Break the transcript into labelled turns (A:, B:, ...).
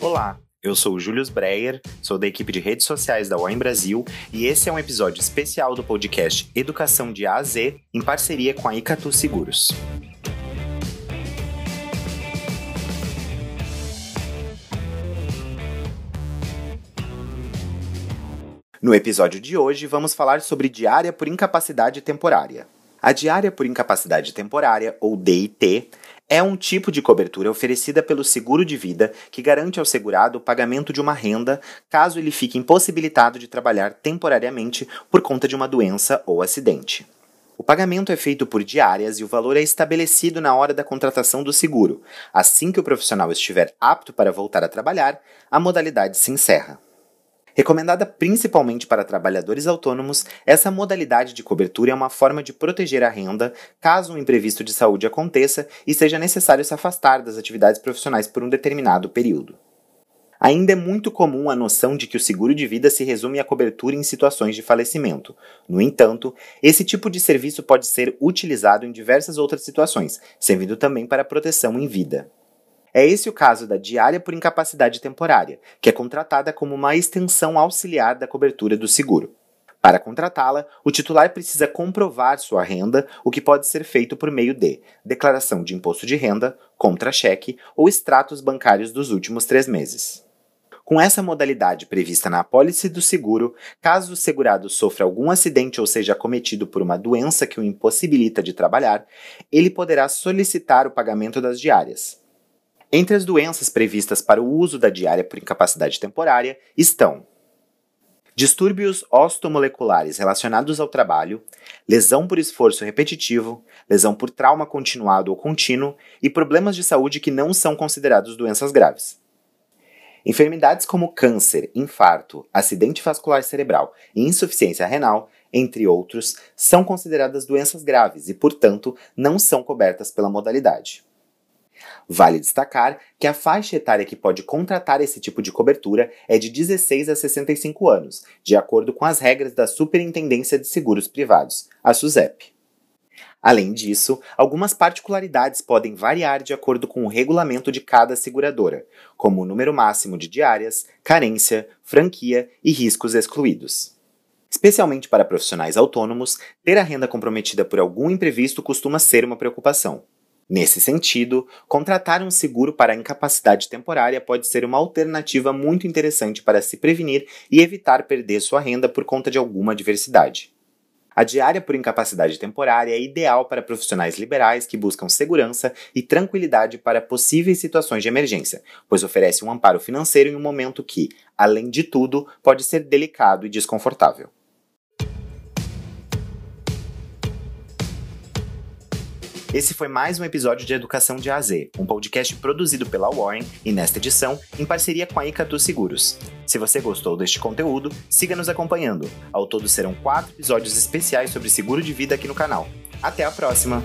A: Olá, eu sou o Julius Breyer, sou da equipe de redes sociais da UOM Brasil e esse é um episódio especial do podcast Educação de A a Z em parceria com a Icatu Seguros. No episódio de hoje, vamos falar sobre diária por incapacidade temporária. A diária por incapacidade temporária, ou DIT, é um tipo de cobertura oferecida pelo seguro de vida que garante ao segurado o pagamento de uma renda caso ele fique impossibilitado de trabalhar temporariamente por conta de uma doença ou acidente. O pagamento é feito por diárias e o valor é estabelecido na hora da contratação do seguro. Assim que o profissional estiver apto para voltar a trabalhar, a modalidade se encerra. Recomendada principalmente para trabalhadores autônomos, essa modalidade de cobertura é uma forma de proteger a renda caso um imprevisto de saúde aconteça e seja necessário se afastar das atividades profissionais por um determinado período. Ainda é muito comum a noção de que o seguro de vida se resume à cobertura em situações de falecimento. No entanto, esse tipo de serviço pode ser utilizado em diversas outras situações, servindo também para proteção em vida. É esse o caso da diária por incapacidade temporária, que é contratada como uma extensão auxiliar da cobertura do seguro. Para contratá-la, o titular precisa comprovar sua renda, o que pode ser feito por meio de declaração de imposto de renda, contra-cheque ou extratos bancários dos últimos três meses. Com essa modalidade prevista na apólice do seguro, caso o segurado sofra algum acidente ou seja acometido por uma doença que o impossibilita de trabalhar, ele poderá solicitar o pagamento das diárias. Entre as doenças previstas para o uso da diária por incapacidade temporária estão distúrbios osteomoleculares relacionados ao trabalho, lesão por esforço repetitivo, lesão por trauma continuado ou contínuo e problemas de saúde que não são considerados doenças graves. Enfermidades como câncer, infarto, acidente vascular cerebral e insuficiência renal, entre outros, são consideradas doenças graves e, portanto, não são cobertas pela modalidade. Vale destacar que a faixa etária que pode contratar esse tipo de cobertura é de 16 a 65 anos, de acordo com as regras da Superintendência de Seguros Privados, a SUSEP. Além disso, algumas particularidades podem variar de acordo com o regulamento de cada seguradora, como o número máximo de diárias, carência, franquia e riscos excluídos. Especialmente para profissionais autônomos, ter a renda comprometida por algum imprevisto costuma ser uma preocupação. Nesse sentido, contratar um seguro para incapacidade temporária pode ser uma alternativa muito interessante para se prevenir e evitar perder sua renda por conta de alguma adversidade. A diária por incapacidade temporária é ideal para profissionais liberais que buscam segurança e tranquilidade para possíveis situações de emergência, pois oferece um amparo financeiro em um momento que, além de tudo, pode ser delicado e desconfortável. Esse foi mais um episódio de Educação de A a Z, um podcast produzido pela Warren e nesta edição em parceria com a Icatu Seguros. Se você gostou deste conteúdo, siga nos acompanhando. Ao todo serão quatro episódios especiais sobre seguro de vida aqui no canal. Até a próxima!